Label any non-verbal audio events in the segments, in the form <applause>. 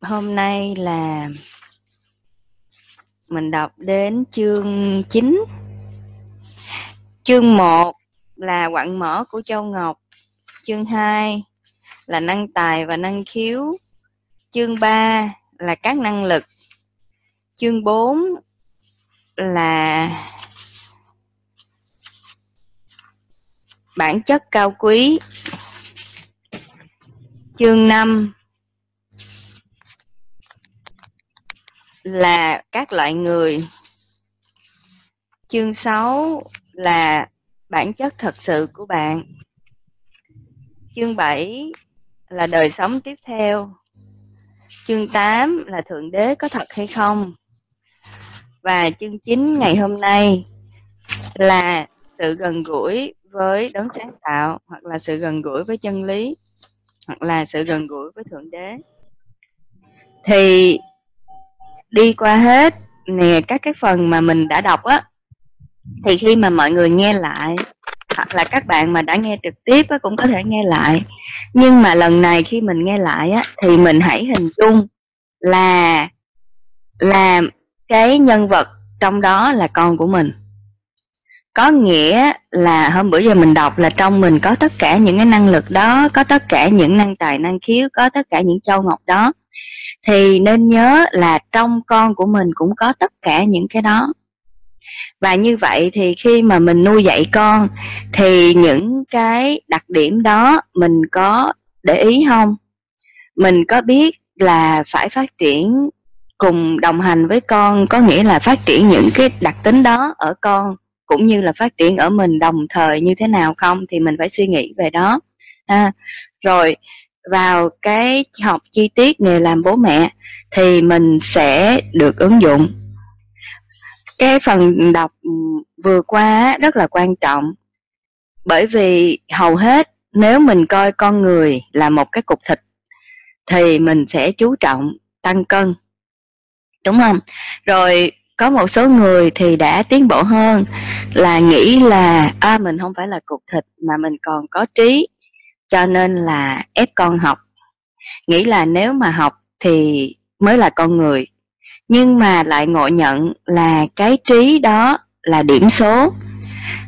hôm nay là mình đọc đến chương 9 chương 1 là quặng mỏ của Châu Ngọc. Chương 2 là năng tài và năng khiếu. Chương 3 là các năng lực. Chương 4 là bản chất cao quý. Chương 5 là các loại người. Chương 6 là bản chất thật sự của bạn. Chương 7 là đời sống tiếp theo. Chương 8 là Thượng Đế có thật hay không? Và chương 9 ngày hôm nay là sự gần gũi với đấng sáng tạo, hoặc là sự gần gũi với chân lý, hoặc là sự gần gũi với Thượng Đế. Thì đi qua hết nè các cái phần mà mình đã đọc á thì khi mà mọi người nghe lại hoặc là các bạn mà đã nghe trực tiếp á, cũng có thể nghe lại. Nhưng mà lần này khi mình nghe lại á thì mình hãy hình dung là là cái nhân vật trong đó là con của mình. Có nghĩa là hôm bữa giờ mình đọc là trong mình có tất cả những cái năng lực đó có tất cả những năng tài năng khiếu có tất cả những châu ngọc đó thì nên nhớ là trong con của mình cũng có tất cả những cái đó. Và như vậy thì khi mà mình nuôi dạy con thì những cái đặc điểm đó mình có để ý không? Mình có biết là phải phát triển cùng đồng hành với con có nghĩa là phát triển những cái đặc tính đó ở con cũng như là phát triển ở mình đồng thời như thế nào không? Thì mình phải suy nghĩ về đó. À, rồi vào cái học chi tiết nghề làm bố mẹ thì mình sẽ được ứng dụng. Cái phần đọc vừa qua rất là quan trọng. Bởi vì hầu hết nếu mình coi con người là một cái cục thịt thì mình sẽ chú trọng tăng cân. Đúng không? Rồi có một số người thì đã tiến bộ hơn, là nghĩ là à mình không phải là cục thịt mà mình còn có trí cho nên là ép con học. Nghĩ là nếu mà học thì mới là con người. Nhưng mà lại ngộ nhận là cái trí đó là điểm số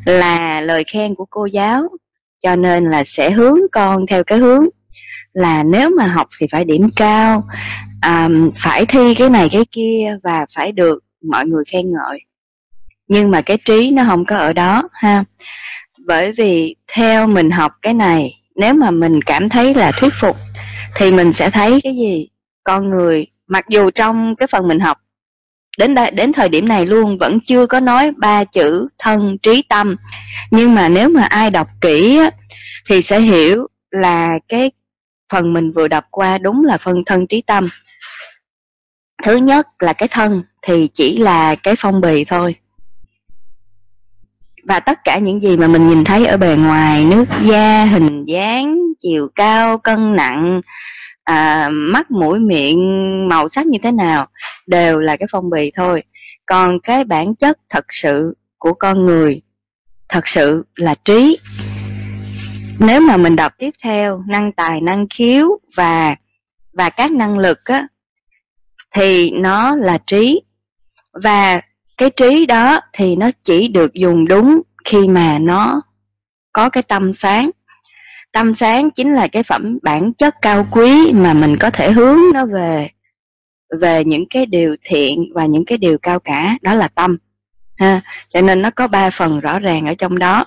là lời khen của cô giáo. Cho nên là sẽ hướng con theo cái hướng là nếu mà học thì phải điểm cao um, phải thi cái này cái kia và phải được mọi người khen ngợi. Nhưng mà cái trí nó không có ở đó ha. Bởi vì theo mình học cái này nếu mà mình cảm thấy là thuyết phục thì mình sẽ thấy cái gì? Con người mặc dù trong cái phần mình học đến đây, đến thời điểm này luôn vẫn chưa có nói ba chữ thân trí tâm. Nhưng mà nếu mà ai đọc kỹ á, thì sẽ hiểu là cái phần mình vừa đọc qua đúng là phân thân trí tâm. Thứ nhất là cái thân thì chỉ là cái phong bì thôi và tất cả những gì mà mình nhìn thấy ở bề ngoài nước da hình dáng chiều cao cân nặng à, mắt mũi miệng màu sắc như thế nào đều là cái phong bì thôi. Còn cái bản chất thật sự của con người thật sự là trí. Nếu mà mình đọc tiếp theo năng tài năng khiếu và và các năng lực á thì nó là trí. Và cái trí đó thì nó chỉ được dùng đúng khi mà nó có cái tâm sáng. Tâm sáng chính là cái phẩm bản chất cao quý mà mình có thể hướng nó về về những cái điều thiện và những cái điều cao cả, đó là tâm, ha. Cho nên nó có ba phần rõ ràng ở trong đó.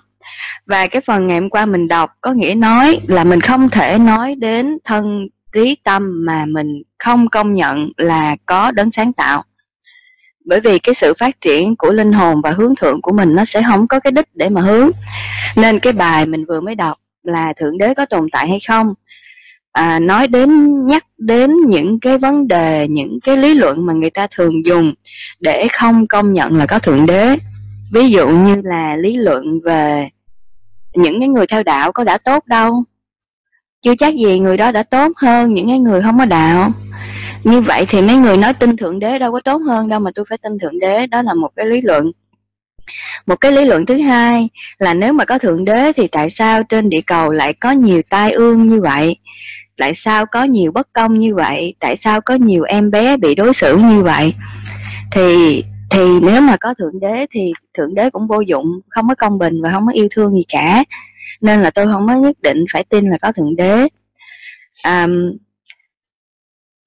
Và cái phần ngày hôm qua mình đọc có nghĩa nói là mình không thể nói đến thân trí tâm mà mình không công nhận là có đấng sáng tạo bởi vì cái sự phát triển của linh hồn và hướng thượng của mình nó sẽ không có cái đích để mà hướng. Nên cái bài mình vừa mới đọc là thượng đế có tồn tại hay không? À, nói đến nhắc đến những cái vấn đề những cái lý luận mà người ta thường dùng để không công nhận là có thượng đế. Ví dụ như là lý luận về những cái người theo đạo có đã tốt đâu? Chưa chắc gì người đó đã tốt hơn những cái người không có đạo như vậy thì mấy người nói tin thượng đế đâu có tốt hơn đâu mà tôi phải tin thượng đế. Đó là một cái lý luận. Một cái lý luận thứ hai là nếu mà có thượng đế thì tại sao trên địa cầu lại có nhiều tai ương như vậy? Tại sao có nhiều bất công như vậy? Tại sao có nhiều em bé bị đối xử như vậy? Thì thì nếu mà có thượng đế thì thượng đế cũng vô dụng không có công bình và không có yêu thương gì cả. Nên là tôi không có nhất định phải tin là có thượng đế. À,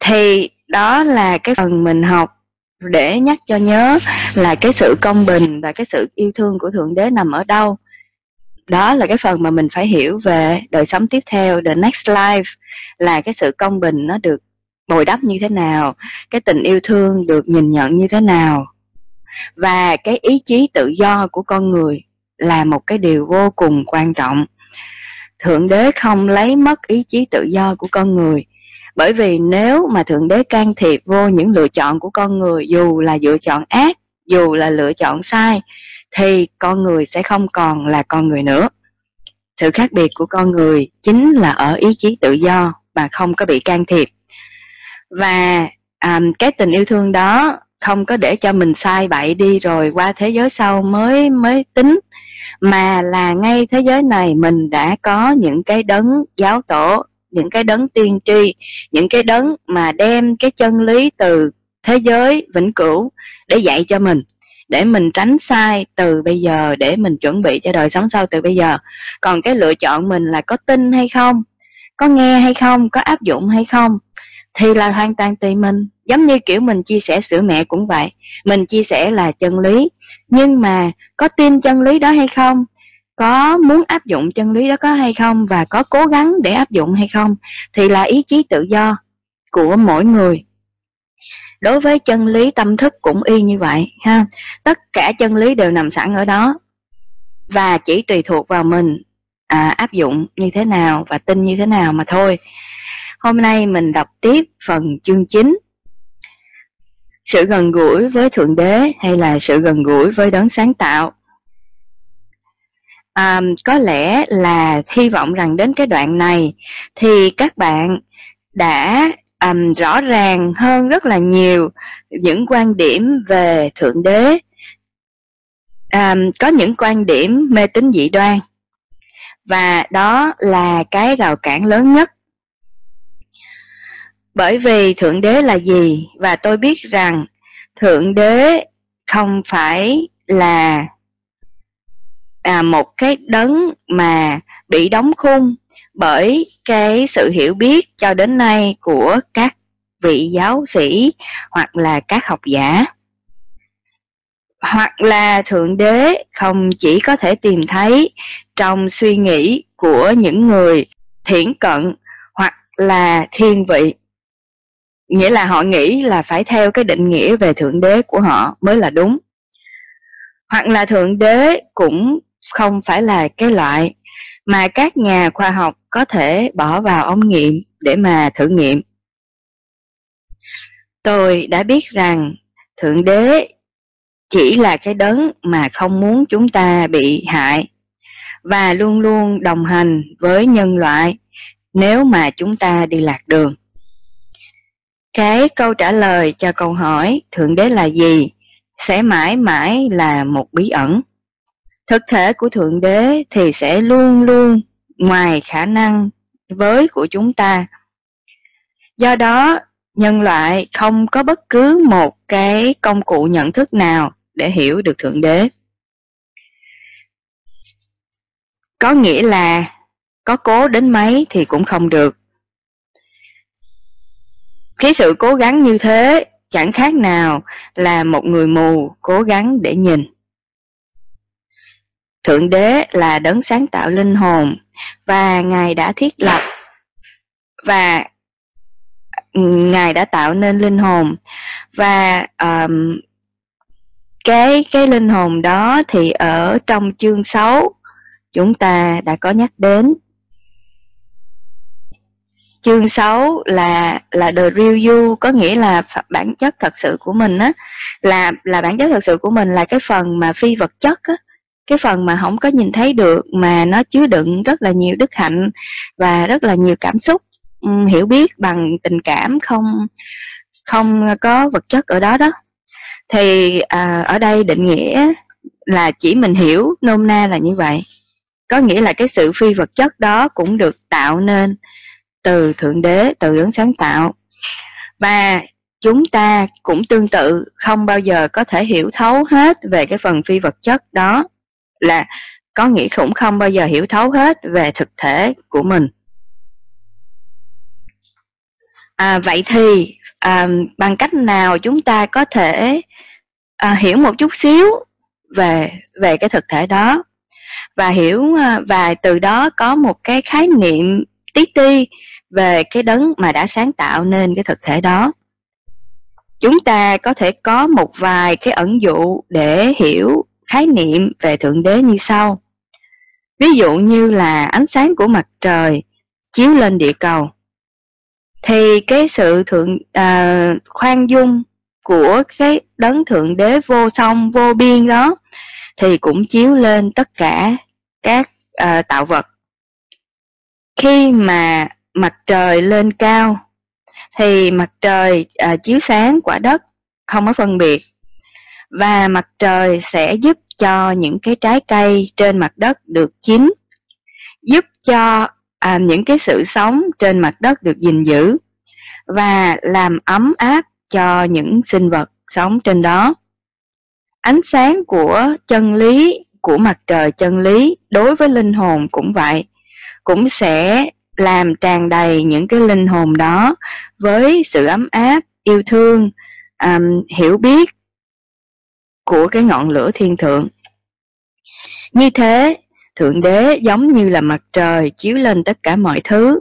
thì đó là cái phần mình học để nhắc cho nhớ là cái sự công bình và cái sự yêu thương của thượng đế nằm ở đâu. Đó là cái phần mà mình phải hiểu về đời sống tiếp theo, the next life, là cái sự công bình nó được bồi đắp như thế nào, cái tình yêu thương được nhìn nhận như thế nào. Và cái ý chí tự do của con người là một cái điều vô cùng quan trọng. Thượng đế không lấy mất ý chí tự do của con người bởi vì nếu mà thượng đế can thiệp vô những lựa chọn của con người dù là lựa chọn ác dù là lựa chọn sai thì con người sẽ không còn là con người nữa. Sự khác biệt của con người chính là ở ý chí tự do mà không có bị can thiệp. Và um, cái tình yêu thương đó không có để cho mình sai bậy đi rồi qua thế giới sau mới mới tính mà là ngay thế giới này mình đã có những cái đấng giáo tổ những cái đấng tiên tri, những cái đấng mà đem cái chân lý từ thế giới vĩnh cửu để dạy cho mình, để mình tránh sai từ bây giờ, để mình chuẩn bị cho đời sống sau từ bây giờ. Còn cái lựa chọn mình là có tin hay không, có nghe hay không, có áp dụng hay không, thì là hoàn toàn tùy mình. Giống như kiểu mình chia sẻ sữa mẹ cũng vậy, mình chia sẻ là chân lý, nhưng mà có tin chân lý đó hay không có muốn áp dụng chân lý đó có hay không và có cố gắng để áp dụng hay không thì là ý chí tự do của mỗi người. Đối với chân lý tâm thức cũng y như vậy ha. Tất cả chân lý đều nằm sẵn ở đó và chỉ tùy thuộc vào mình à, áp dụng như thế nào và tin như thế nào mà thôi. Hôm nay mình đọc tiếp phần chương 9 sự gần gũi với thượng đế hay là sự gần gũi với đấng sáng tạo? À, có lẽ là hy vọng rằng đến cái đoạn này thì các bạn đã um, rõ ràng hơn rất là nhiều những quan điểm về thượng đế. Um, có những quan điểm mê tín dị đoan. Và đó là cái rào cản lớn nhất. Bởi vì thượng đế là gì? Và tôi biết rằng thượng đế không phải là à, một cái đấng mà bị đóng khung bởi cái sự hiểu biết cho đến nay của các vị giáo sĩ hoặc là các học giả. Hoặc là thượng đế không chỉ có thể tìm thấy trong suy nghĩ của những người thiển cận hoặc là thiên vị. Nghĩa là họ nghĩ là phải theo cái định nghĩa về thượng đế của họ mới là đúng. Hoặc là thượng đế cũng không phải là cái loại mà các nhà khoa học có thể bỏ vào ống nghiệm để mà thử nghiệm. Tôi đã biết rằng Thượng Đế chỉ là cái đấng mà không muốn chúng ta bị hại và luôn luôn đồng hành với nhân loại nếu mà chúng ta đi lạc đường. Cái câu trả lời cho câu hỏi Thượng Đế là gì sẽ mãi mãi là một bí ẩn. Thực thể của Thượng Đế thì sẽ luôn luôn ngoài khả năng với của chúng ta. Do đó, nhân loại không có bất cứ một cái công cụ nhận thức nào để hiểu được Thượng Đế. Có nghĩa là có cố đến mấy thì cũng không được. Cái sự cố gắng như thế chẳng khác nào là một người mù cố gắng để nhìn. Thượng đế là đấng sáng tạo linh hồn và Ngài đã thiết lập và ừ, Ngài đã tạo nên linh hồn. Và um, cái cái linh hồn đó thì ở trong chương 6 chúng ta đã có nhắc đến. Chương 6 là là the real you có nghĩa là bản chất thật sự của mình á là là bản chất thật sự của mình là cái phần mà phi vật chất á cái phần mà không có nhìn thấy được mà nó chứa đựng rất là nhiều đức hạnh và rất là nhiều cảm xúc. Um, hiểu biết bằng tình cảm không không có vật chất ở đó đó. Thì à, ở đây định nghĩa là chỉ mình hiểu nôm na là như vậy. Có nghĩa là cái sự phi vật chất đó cũng được tạo nên từ Thượng Đế, từ đấng sáng tạo. Và chúng ta cũng tương tự không bao giờ có thể hiểu thấu hết về cái phần phi vật chất đó là có nghĩ cũng không bao giờ hiểu thấu hết về thực thể của mình. À, vậy thì à, bằng cách nào chúng ta có thể à, hiểu một chút xíu về về cái thực thể đó và hiểu à, và từ đó có một cái khái niệm tí ti về cái đấng mà đã sáng tạo nên cái thực thể đó. Chúng ta có thể có một vài cái ẩn dụ để hiểu khái niệm về Thượng Đế như sau. Ví dụ như là ánh sáng của mặt trời chiếu lên địa cầu. Thì cái sự thượng à, khoan dung của cái đấng thượng đế vô song vô biên đó thì cũng chiếu lên tất cả các à, tạo vật. Khi mà mặt trời lên cao thì mặt trời à, chiếu sáng quả đất không có phân biệt và mặt trời sẽ giúp cho những cái trái cây trên mặt đất được chín giúp cho à, những cái sự sống trên mặt đất được gìn giữ và làm ấm áp cho những sinh vật sống trên đó. Ánh sáng của chân lý, của mặt trời chân lý đối với linh hồn cũng vậy, cũng sẽ làm tràn đầy những cái linh hồn đó với sự ấm áp, yêu thương, um, hiểu biết của cái ngọn lửa thiên thượng. Như thế, Thượng Đế giống như là mặt trời chiếu lên tất cả mọi thứ.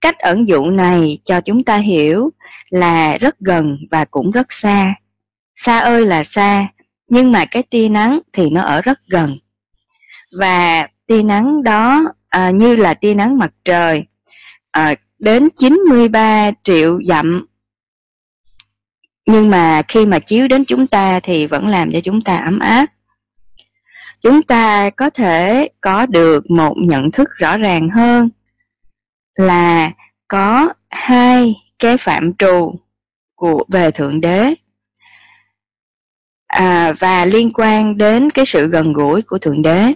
Cách ẩn dụ này cho chúng ta hiểu là rất gần và cũng rất xa. Xa ơi là xa, nhưng mà cái tia nắng thì nó ở rất gần. Và tia nắng đó à, như là tia nắng mặt trời à, đến 93 triệu dặm nhưng mà khi mà chiếu đến chúng ta thì vẫn làm cho chúng ta ấm áp. Chúng ta có thể có được một nhận thức rõ ràng hơn là có hai cái phạm trù của về thượng đế. À, và liên quan đến cái sự gần gũi của thượng đế.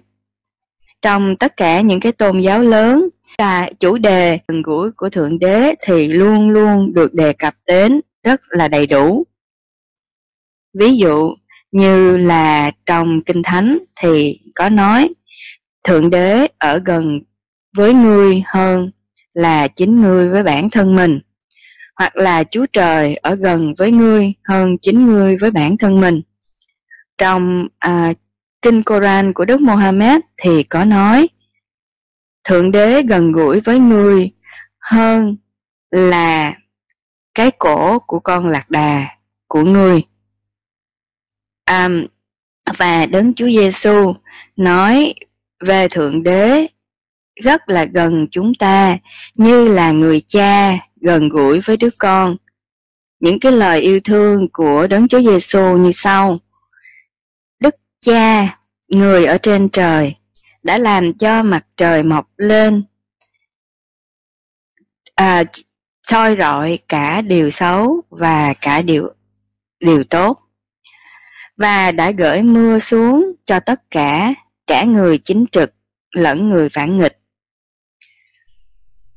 Trong tất cả những cái tôn giáo lớn và chủ đề gần gũi của thượng đế thì luôn luôn được đề cập đến rất là đầy đủ. Ví dụ như là trong kinh thánh thì có nói thượng đế ở gần với ngươi hơn là chính ngươi với bản thân mình hoặc là chúa trời ở gần với ngươi hơn chính ngươi với bản thân mình. Trong à, kinh Koran của Đức Mohammed thì có nói Thượng đế gần gũi với ngươi hơn là cái cổ của con lạc đà của ngươi. À, và Đấng Chúa Giêsu nói về Thượng Đế rất là gần chúng ta như là người cha gần gũi với đứa con. Những cái lời yêu thương của Đấng Chúa Giêsu như sau. Đức Cha, người ở trên trời, đã làm cho mặt trời mọc lên, à, soi rọi cả điều xấu và cả điều điều tốt và đã gửi mưa xuống cho tất cả, cả người chính trực lẫn người phản nghịch.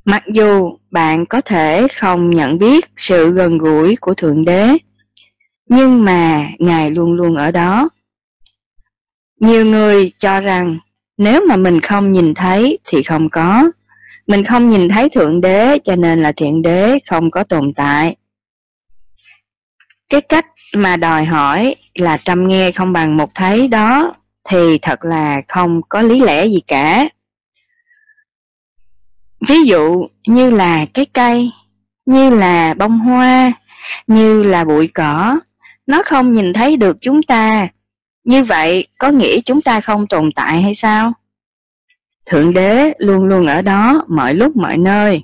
Mặc dù bạn có thể không nhận biết sự gần gũi của Thượng Đế, nhưng mà Ngài luôn luôn ở đó. Nhiều người cho rằng nếu mà mình không nhìn thấy thì không có. Mình không nhìn thấy Thượng Đế cho nên là Thiện Đế không có tồn tại. Cái cách mà đòi hỏi là trăm nghe không bằng một thấy đó thì thật là không có lý lẽ gì cả. Ví dụ như là cái cây, như là bông hoa, như là bụi cỏ, nó không nhìn thấy được chúng ta. Như vậy có nghĩa chúng ta không tồn tại hay sao? Thượng đế luôn luôn ở đó mọi lúc mọi nơi.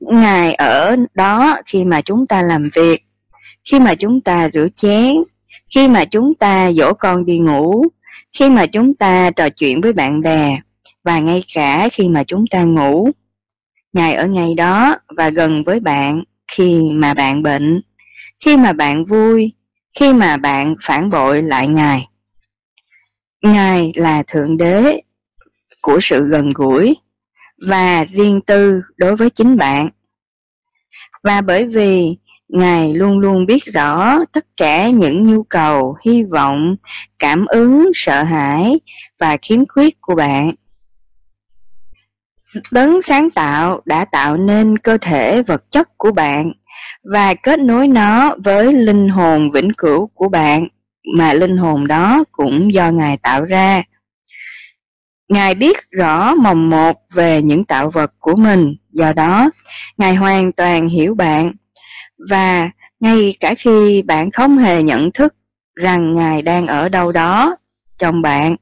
Ngài ở đó khi mà chúng ta làm việc, khi mà chúng ta rửa chén, khi mà chúng ta dỗ con đi ngủ, khi mà chúng ta trò chuyện với bạn bè, và ngay cả khi mà chúng ta ngủ. Ngài ở ngay đó và gần với bạn khi mà bạn bệnh, khi mà bạn vui, khi mà bạn phản bội lại Ngài. Ngài là Thượng Đế của sự gần gũi và riêng tư đối với chính bạn. Và bởi vì Ngài luôn luôn biết rõ tất cả những nhu cầu, hy vọng, cảm ứng, sợ hãi và khiếm khuyết của bạn. Đấng sáng tạo đã tạo nên cơ thể vật chất của bạn và kết nối nó với linh hồn vĩnh cửu của bạn mà linh hồn đó cũng do Ngài tạo ra. Ngài biết rõ mồng một về những tạo vật của mình, do đó Ngài hoàn toàn hiểu bạn và ngay cả khi bạn không hề nhận thức rằng Ngài đang ở đâu đó trong bạn.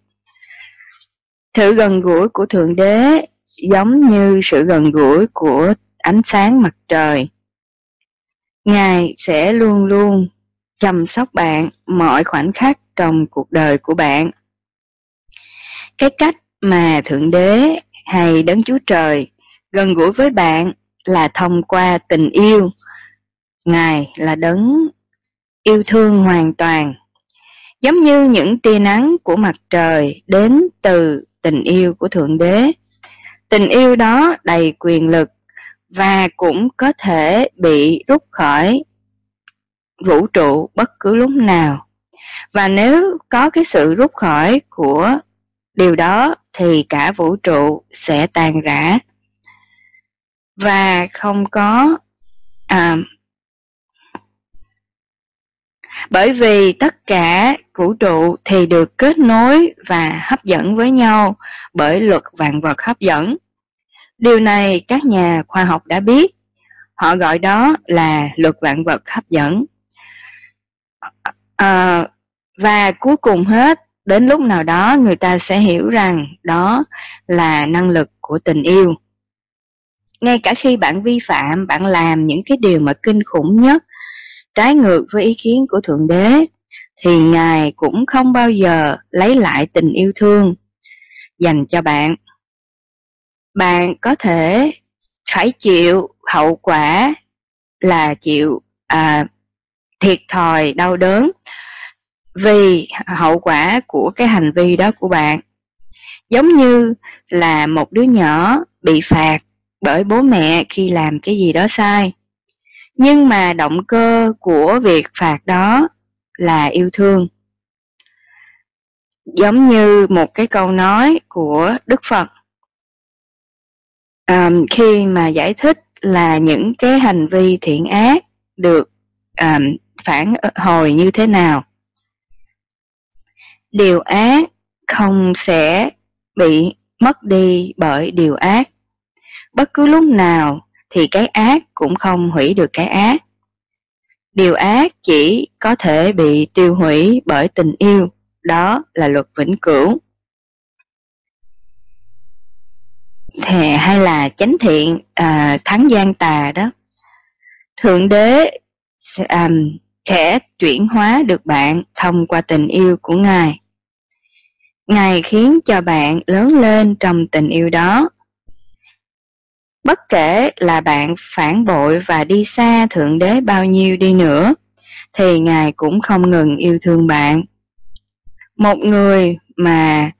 Sự gần gũi của Thượng Đế giống như sự gần gũi của ánh sáng mặt trời. Ngài sẽ luôn luôn chăm sóc bạn mọi khoảnh khắc trong cuộc đời của bạn. Cái cách mà Thượng Đế hay Đấng Chúa Trời gần gũi với bạn là thông qua tình yêu. Ngài là đấng yêu thương hoàn toàn, giống như những tia nắng của mặt trời đến từ tình yêu của Thượng Đế. Tình yêu đó đầy quyền lực và cũng có thể bị rút khỏi vũ trụ bất cứ lúc nào. Và nếu có cái sự rút khỏi của điều đó thì cả vũ trụ sẽ tàn rã. Và không có à, bởi vì tất cả vũ trụ thì được kết nối và hấp dẫn với nhau bởi luật vạn vật hấp dẫn. Điều này các nhà khoa học đã biết. Họ gọi đó là luật vạn vật hấp dẫn. À, và cuối cùng hết, đến lúc nào đó người ta sẽ hiểu rằng đó là năng lực của tình yêu. Ngay cả khi bạn vi phạm, bạn làm những cái điều mà kinh khủng nhất, trái ngược với ý kiến của Thượng Đế, thì Ngài cũng không bao giờ lấy lại tình yêu thương dành cho bạn. Bạn có thể phải chịu hậu quả là chịu à, thiệt thòi đau đớn vì hậu quả của cái hành vi đó của bạn. Giống như là một đứa nhỏ bị phạt bởi bố mẹ khi làm cái gì đó sai. Nhưng mà động cơ của việc phạt đó là yêu thương. Giống như một cái câu nói của Đức Phật à, khi mà giải thích là những cái hành vi thiện ác được à, phản hồi như thế nào điều ác không sẽ bị mất đi bởi điều ác. Bất cứ lúc nào thì cái ác cũng không hủy được cái ác. Điều ác chỉ có thể bị tiêu hủy bởi tình yêu đó là luật vĩnh cửu. Thề hay là chánh thiện à, thắng gian tà đó. Thượng đế à, sẽ chuyển hóa được bạn thông qua tình yêu của ngài ngài khiến cho bạn lớn lên trong tình yêu đó. Bất kể là bạn phản bội và đi xa thượng đế bao nhiêu đi nữa, thì ngài cũng không ngừng yêu thương bạn. Một người mà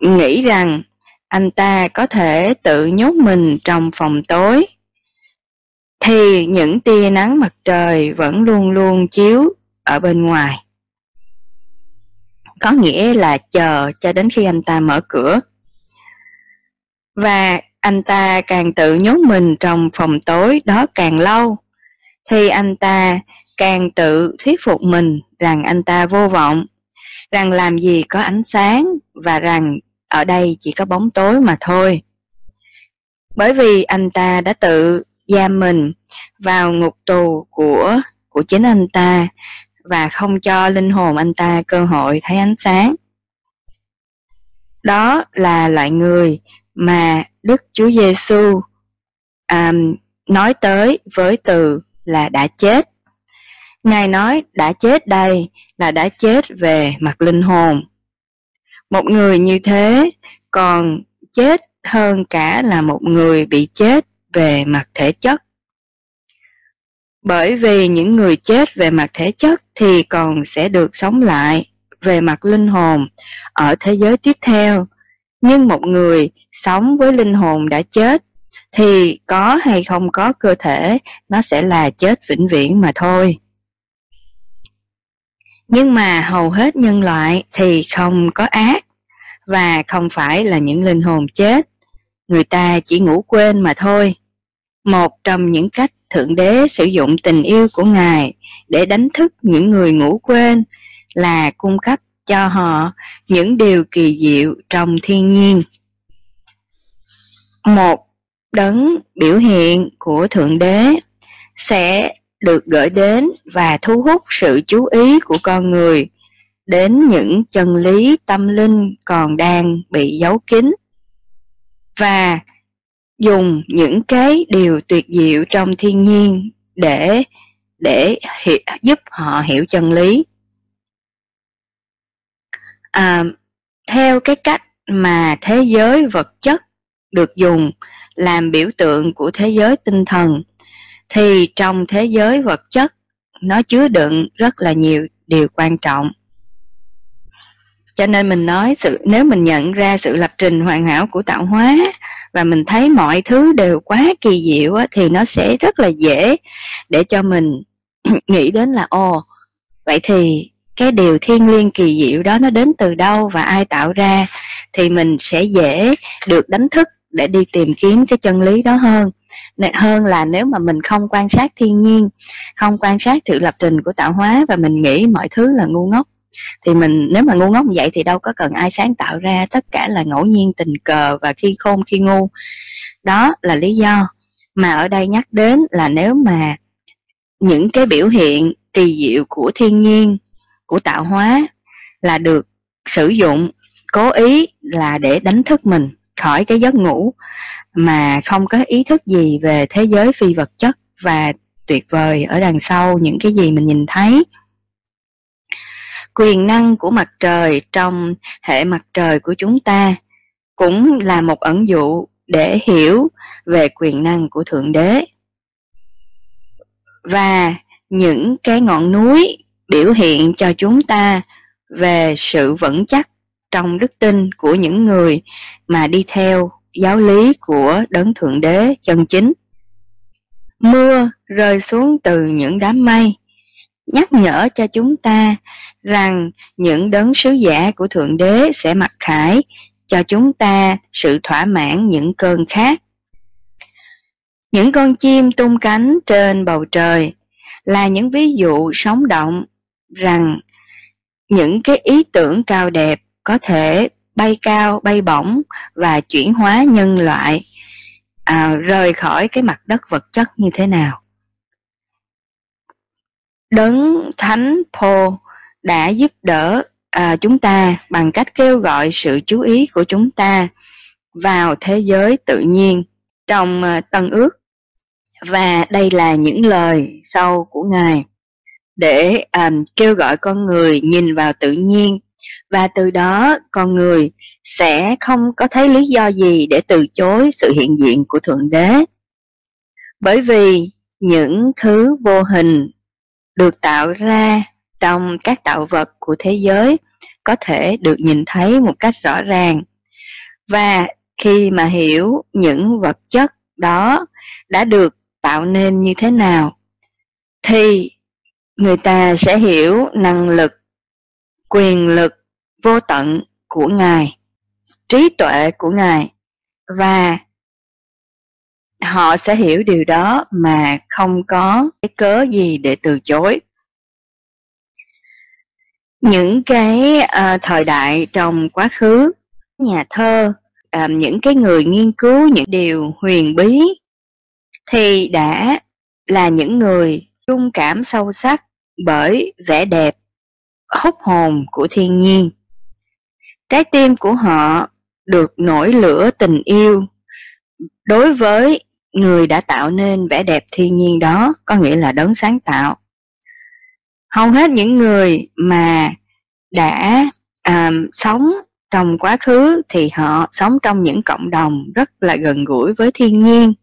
nghĩ rằng anh ta có thể tự nhốt mình trong phòng tối, thì những tia nắng mặt trời vẫn luôn luôn chiếu ở bên ngoài có nghĩa là chờ cho đến khi anh ta mở cửa và anh ta càng tự nhốt mình trong phòng tối đó càng lâu, thì anh ta càng tự thuyết phục mình rằng anh ta vô vọng, rằng làm gì có ánh sáng và rằng ở đây chỉ có bóng tối mà thôi. Bởi vì anh ta đã tự giam mình vào ngục tù của của chính anh ta và không cho linh hồn anh ta cơ hội thấy ánh sáng. Đó là loại người mà Đức Chúa Giêsu um, nói tới với từ là đã chết. Ngài nói đã chết đây là đã chết về mặt linh hồn. Một người như thế còn chết hơn cả là một người bị chết về mặt thể chất. Bởi vì những người chết về mặt thể chất thì còn sẽ được sống lại về mặt linh hồn ở thế giới tiếp theo Nhưng một người sống với linh hồn đã chết thì có hay không có cơ thể, nó sẽ là chết vĩnh viễn mà thôi. Nhưng mà hầu hết nhân loại thì không có ác và không phải là những linh hồn chết. Người ta chỉ ngủ quên mà thôi. Một trong những cách Thượng Đế sử dụng tình yêu của Ngài để đánh thức những người ngủ quên là cung cấp cho họ những điều kỳ diệu trong thiên nhiên. Một đấng biểu hiện của Thượng Đế sẽ được gửi đến và thu hút sự chú ý của con người đến những chân lý tâm linh còn đang bị giấu kín và dùng những cái điều tuyệt diệu trong thiên nhiên để để hiểu, giúp họ hiểu chân lý. À, theo cái cách mà thế giới vật chất được dùng làm biểu tượng của thế giới tinh thần thì trong thế giới vật chất nó chứa đựng rất là nhiều điều quan trọng. Cho nên mình nói sự nếu mình nhận ra sự lập trình hoàn hảo của tạo hóa và mình thấy mọi thứ đều quá kỳ diệu á, thì nó sẽ rất là dễ để cho mình <clears throat> nghĩ đến là ồ vậy thì cái điều thiên liêng kỳ diệu đó nó đến từ đâu và ai tạo ra thì mình sẽ dễ được đánh thức để đi tìm kiếm cái chân lý đó hơn. Hơn là nếu mà mình không quan sát thiên nhiên không quan sát sự lập trình của tạo hóa và mình nghĩ mọi thứ là ngu ngốc thì mình, nếu mà ngu ngốc như vậy thì đâu có cần ai sáng tạo ra tất cả là ngẫu nhiên tình cờ và khi khôn khi ngu. Đó là lý do mà ở đây nhắc đến là nếu mà những cái biểu hiện kỳ diệu của thiên nhiên, của tạo hóa là được sử dụng, cố ý là để đánh thức mình khỏi cái giấc ngủ mà không có ý thức gì về thế giới phi vật chất và tuyệt vời ở đằng sau những cái gì mình nhìn thấy quyền năng của mặt trời trong hệ mặt trời của chúng ta cũng là một ẩn dụ để hiểu về quyền năng của thượng đế và những cái ngọn núi biểu hiện cho chúng ta về sự vững chắc trong đức tin của những người mà đi theo giáo lý của đấng thượng đế chân chính. Mưa rơi xuống từ những đám mây, nhắc nhở cho chúng ta rằng những đấng sứ giả của thượng đế sẽ mặc khải cho chúng ta sự thỏa mãn những cơn khát. Những con chim tung cánh trên bầu trời là những ví dụ sống động rằng những cái ý tưởng cao đẹp có thể bay cao, bay bổng và chuyển hóa nhân loại à, rời khỏi cái mặt đất vật chất như thế nào. Đấng Thánh Paul đã giúp đỡ à, chúng ta bằng cách kêu gọi sự chú ý của chúng ta vào thế giới tự nhiên trong à, Tân ước. Và đây là những lời sau của Ngài để à, kêu gọi con người nhìn vào tự nhiên và từ đó con người sẽ không có thấy lý do gì để từ chối sự hiện diện của Thượng Đế. Bởi vì những thứ vô hình được tạo ra trong các tạo vật của thế giới có thể được nhìn thấy một cách rõ ràng. Và khi mà hiểu những vật chất đó đã được tạo nên như thế nào, thì người ta sẽ hiểu năng lực, quyền lực vô tận của Ngài, trí tuệ của Ngài và họ sẽ hiểu điều đó mà không có cái cớ gì để từ chối. Những cái uh, thời đại trong quá khứ, nhà thơ, uh, những cái người nghiên cứu những điều huyền bí thì đã là những người trung cảm sâu sắc bởi vẻ đẹp hút hồn của thiên nhiên. Trái tim của họ được nổi lửa tình yêu đối với người đã tạo nên vẻ đẹp thiên nhiên đó, có nghĩa là đấng sáng tạo. Hầu hết những người mà đã um, sống trong quá khứ thì họ sống trong những cộng đồng rất là gần gũi với thiên nhiên.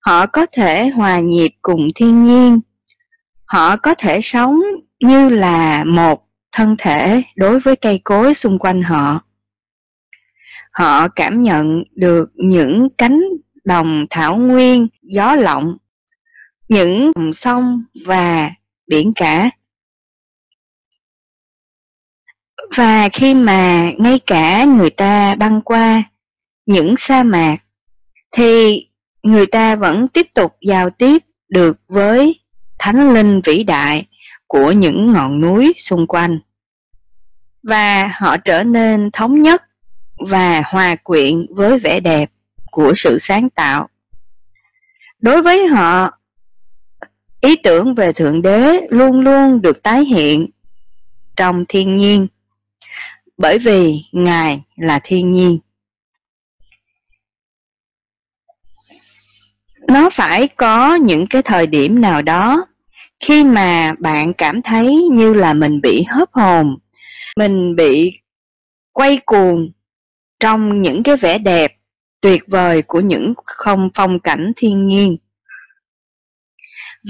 Họ có thể hòa nhịp cùng thiên nhiên. Họ có thể sống như là một thân thể đối với cây cối xung quanh họ. họ cảm nhận được những cánh đồng thảo nguyên gió lộng, những dòng sông và biển cả. Và khi mà ngay cả người ta băng qua những sa mạc, thì người ta vẫn tiếp tục giao tiếp được với thánh linh vĩ đại của những ngọn núi xung quanh. Và họ trở nên thống nhất và hòa quyện với vẻ đẹp của sự sáng tạo. Đối với họ, ý tưởng về Thượng Đế luôn luôn được tái hiện trong thiên nhiên, bởi vì Ngài là thiên nhiên. Nó phải có những cái thời điểm nào đó khi mà bạn cảm thấy như là mình bị hớp hồn, mình bị quay cuồng trong những cái vẻ đẹp tuyệt vời của những không phong cảnh thiên nhiên.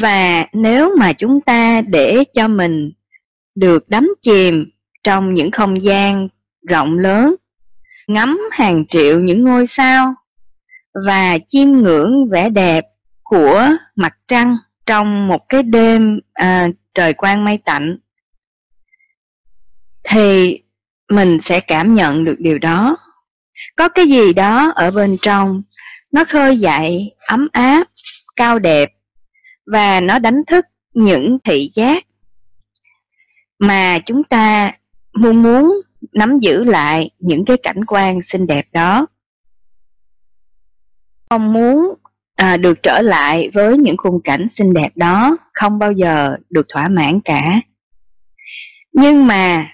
Và nếu mà chúng ta để cho mình được đắm chìm trong những không gian rộng lớn, ngắm hàng triệu những ngôi sao và chiêm ngưỡng vẻ đẹp của mặt trăng trong một cái đêm à, trời quang mây tạnh thì mình sẽ cảm nhận được điều đó có cái gì đó ở bên trong nó khơi dậy ấm áp cao đẹp và nó đánh thức những thị giác mà chúng ta muốn muốn nắm giữ lại những cái cảnh quan xinh đẹp đó. Không muốn à, được trở lại với những khung cảnh xinh đẹp đó không bao giờ được thỏa mãn cả. Nhưng mà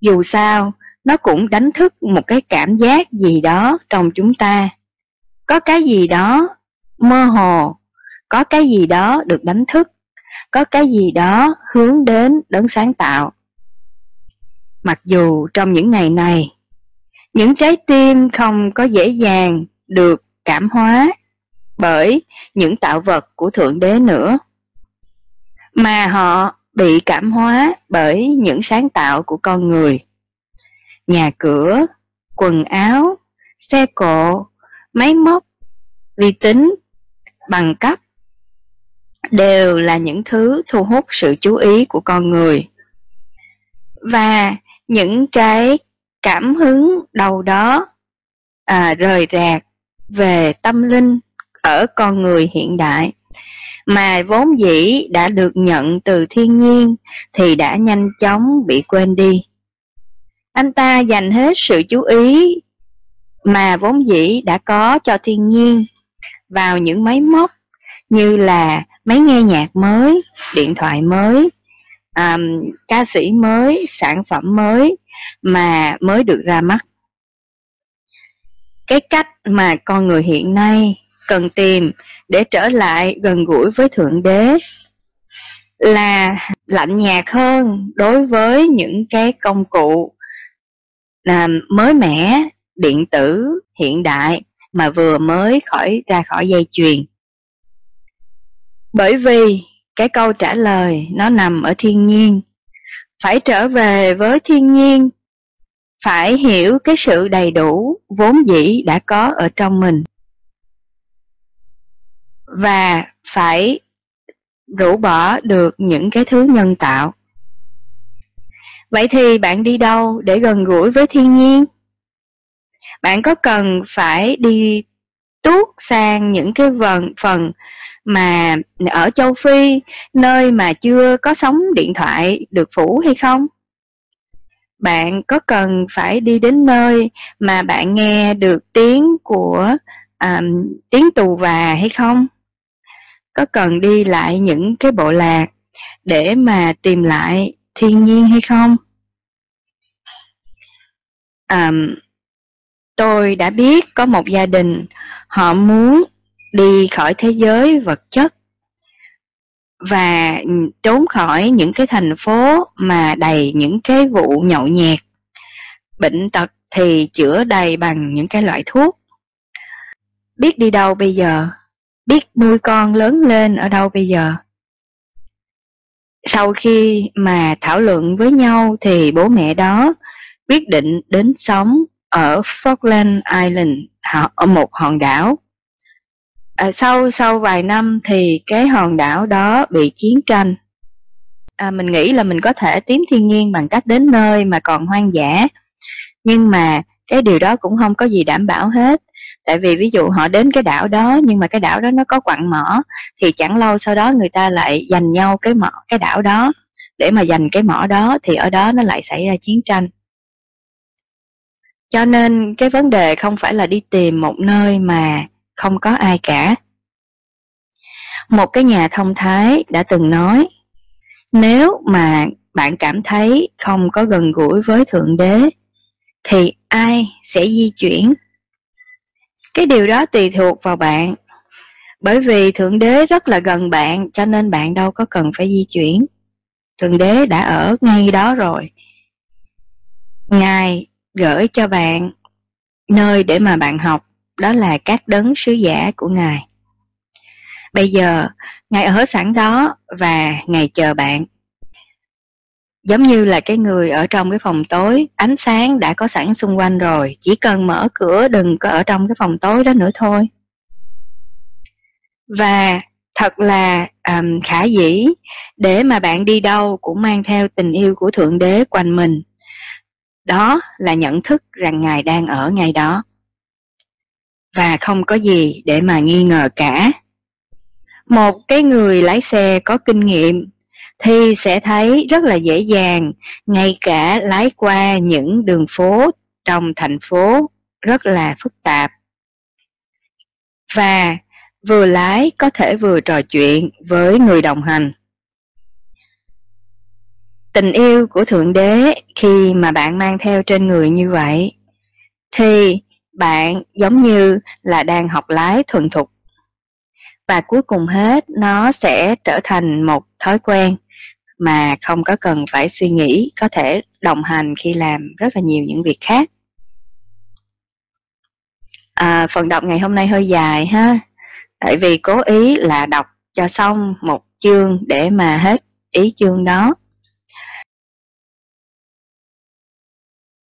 dù sao nó cũng đánh thức một cái cảm giác gì đó trong chúng ta có cái gì đó mơ hồ có cái gì đó được đánh thức có cái gì đó hướng đến đấng sáng tạo mặc dù trong những ngày này những trái tim không có dễ dàng được cảm hóa bởi những tạo vật của Thượng Đế nữa, mà họ bị cảm hóa bởi những sáng tạo của con người. Nhà cửa, quần áo, xe cộ, máy móc, vi tính, bằng cấp đều là những thứ thu hút sự chú ý của con người. Và những cái cảm hứng đầu đó à, rời rạc về tâm linh ở con người hiện đại mà vốn dĩ đã được nhận từ thiên nhiên thì đã nhanh chóng bị quên đi. Anh ta dành hết sự chú ý mà vốn dĩ đã có cho thiên nhiên vào những máy móc như là máy nghe nhạc mới, điện thoại mới, um, ca sĩ mới, sản phẩm mới mà mới được ra mắt. Cái cách mà con người hiện nay cần tìm để trở lại gần gũi với Thượng Đế là lạnh nhạt hơn đối với những cái công cụ à, mới mẻ, điện tử, hiện đại mà vừa mới khỏi ra khỏi dây chuyền. Bởi vì cái câu trả lời nó nằm ở thiên nhiên. Phải trở về với thiên nhiên, phải hiểu cái sự đầy đủ vốn dĩ đã có ở trong mình và phải rũ bỏ được những cái thứ nhân tạo. Vậy thì bạn đi đâu để gần gũi với thiên nhiên? Bạn có cần phải đi tuốt sang những cái vần phần mà ở châu Phi, nơi mà chưa có sóng điện thoại được phủ hay không? Bạn có cần phải đi đến nơi mà bạn nghe được tiếng của um, tiếng tù và hay không? có cần đi lại những cái bộ lạc để mà tìm lại thiên nhiên hay không? À, tôi đã biết có một gia đình họ muốn đi khỏi thế giới vật chất và trốn khỏi những cái thành phố mà đầy những cái vụ nhậu nhẹt. Bệnh tật thì chữa đầy bằng những cái loại thuốc. Biết đi đâu bây giờ? biết nuôi con lớn lên ở đâu bây giờ. Sau khi mà thảo luận với nhau thì bố mẹ đó quyết định đến sống ở Falkland Island, ở một hòn đảo. À, sau sau vài năm thì cái hòn đảo đó bị chiến tranh. À, mình nghĩ là mình có thể tím thiên nhiên bằng cách đến nơi mà còn hoang dã. Nhưng mà cái điều đó cũng không có gì đảm bảo hết tại vì ví dụ họ đến cái đảo đó, nhưng mà cái đảo đó nó có quặng mỏ, thì chẳng lâu sau đó người ta lại giành nhau cái mỏ, cái đảo đó. Để mà giành cái mỏ đó, thì ở đó nó lại xảy ra chiến tranh. Cho nên cái vấn đề không phải là đi tìm một nơi mà không có ai cả. Một cái nhà thông thái đã từng nói, nếu mà bạn cảm thấy không có gần gũi với thượng đế, thì ai sẽ di chuyển? Cái điều đó tùy thuộc vào bạn. Bởi vì thượng đế rất là gần bạn, cho nên bạn đâu có cần phải di chuyển. Thượng đế đã ở ngay đó rồi. Ngài gửi cho bạn nơi để mà bạn học, đó là các đấng sứ giả của ngài. Bây giờ, ngài ở sẵn đó và ngài chờ bạn giống như là cái người ở trong cái phòng tối ánh sáng đã có sẵn xung quanh rồi chỉ cần mở cửa đừng có ở trong cái phòng tối đó nữa thôi. Và thật là um, khả dĩ để mà bạn đi đâu cũng mang theo tình yêu của thượng đế quanh mình. Đó là nhận thức rằng ngài đang ở ngay đó. Và không có gì để mà nghi ngờ cả. Một cái người lái xe có kinh nghiệm thì sẽ thấy rất là dễ dàng, ngay cả lái qua những đường phố trong thành phố rất là phức tạp. Và vừa lái có thể vừa trò chuyện với người đồng hành. Tình yêu của thượng đế khi mà bạn mang theo trên người như vậy, thì bạn giống như là đang học lái thuần thục. Và cuối cùng hết, nó sẽ trở thành một thói quen mà không có cần phải suy nghĩ có thể đồng hành khi làm rất là nhiều những việc khác. À, phần đọc ngày hôm nay hơi dài ha tại vì cố ý là đọc cho xong một chương để mà hết ý chương đó.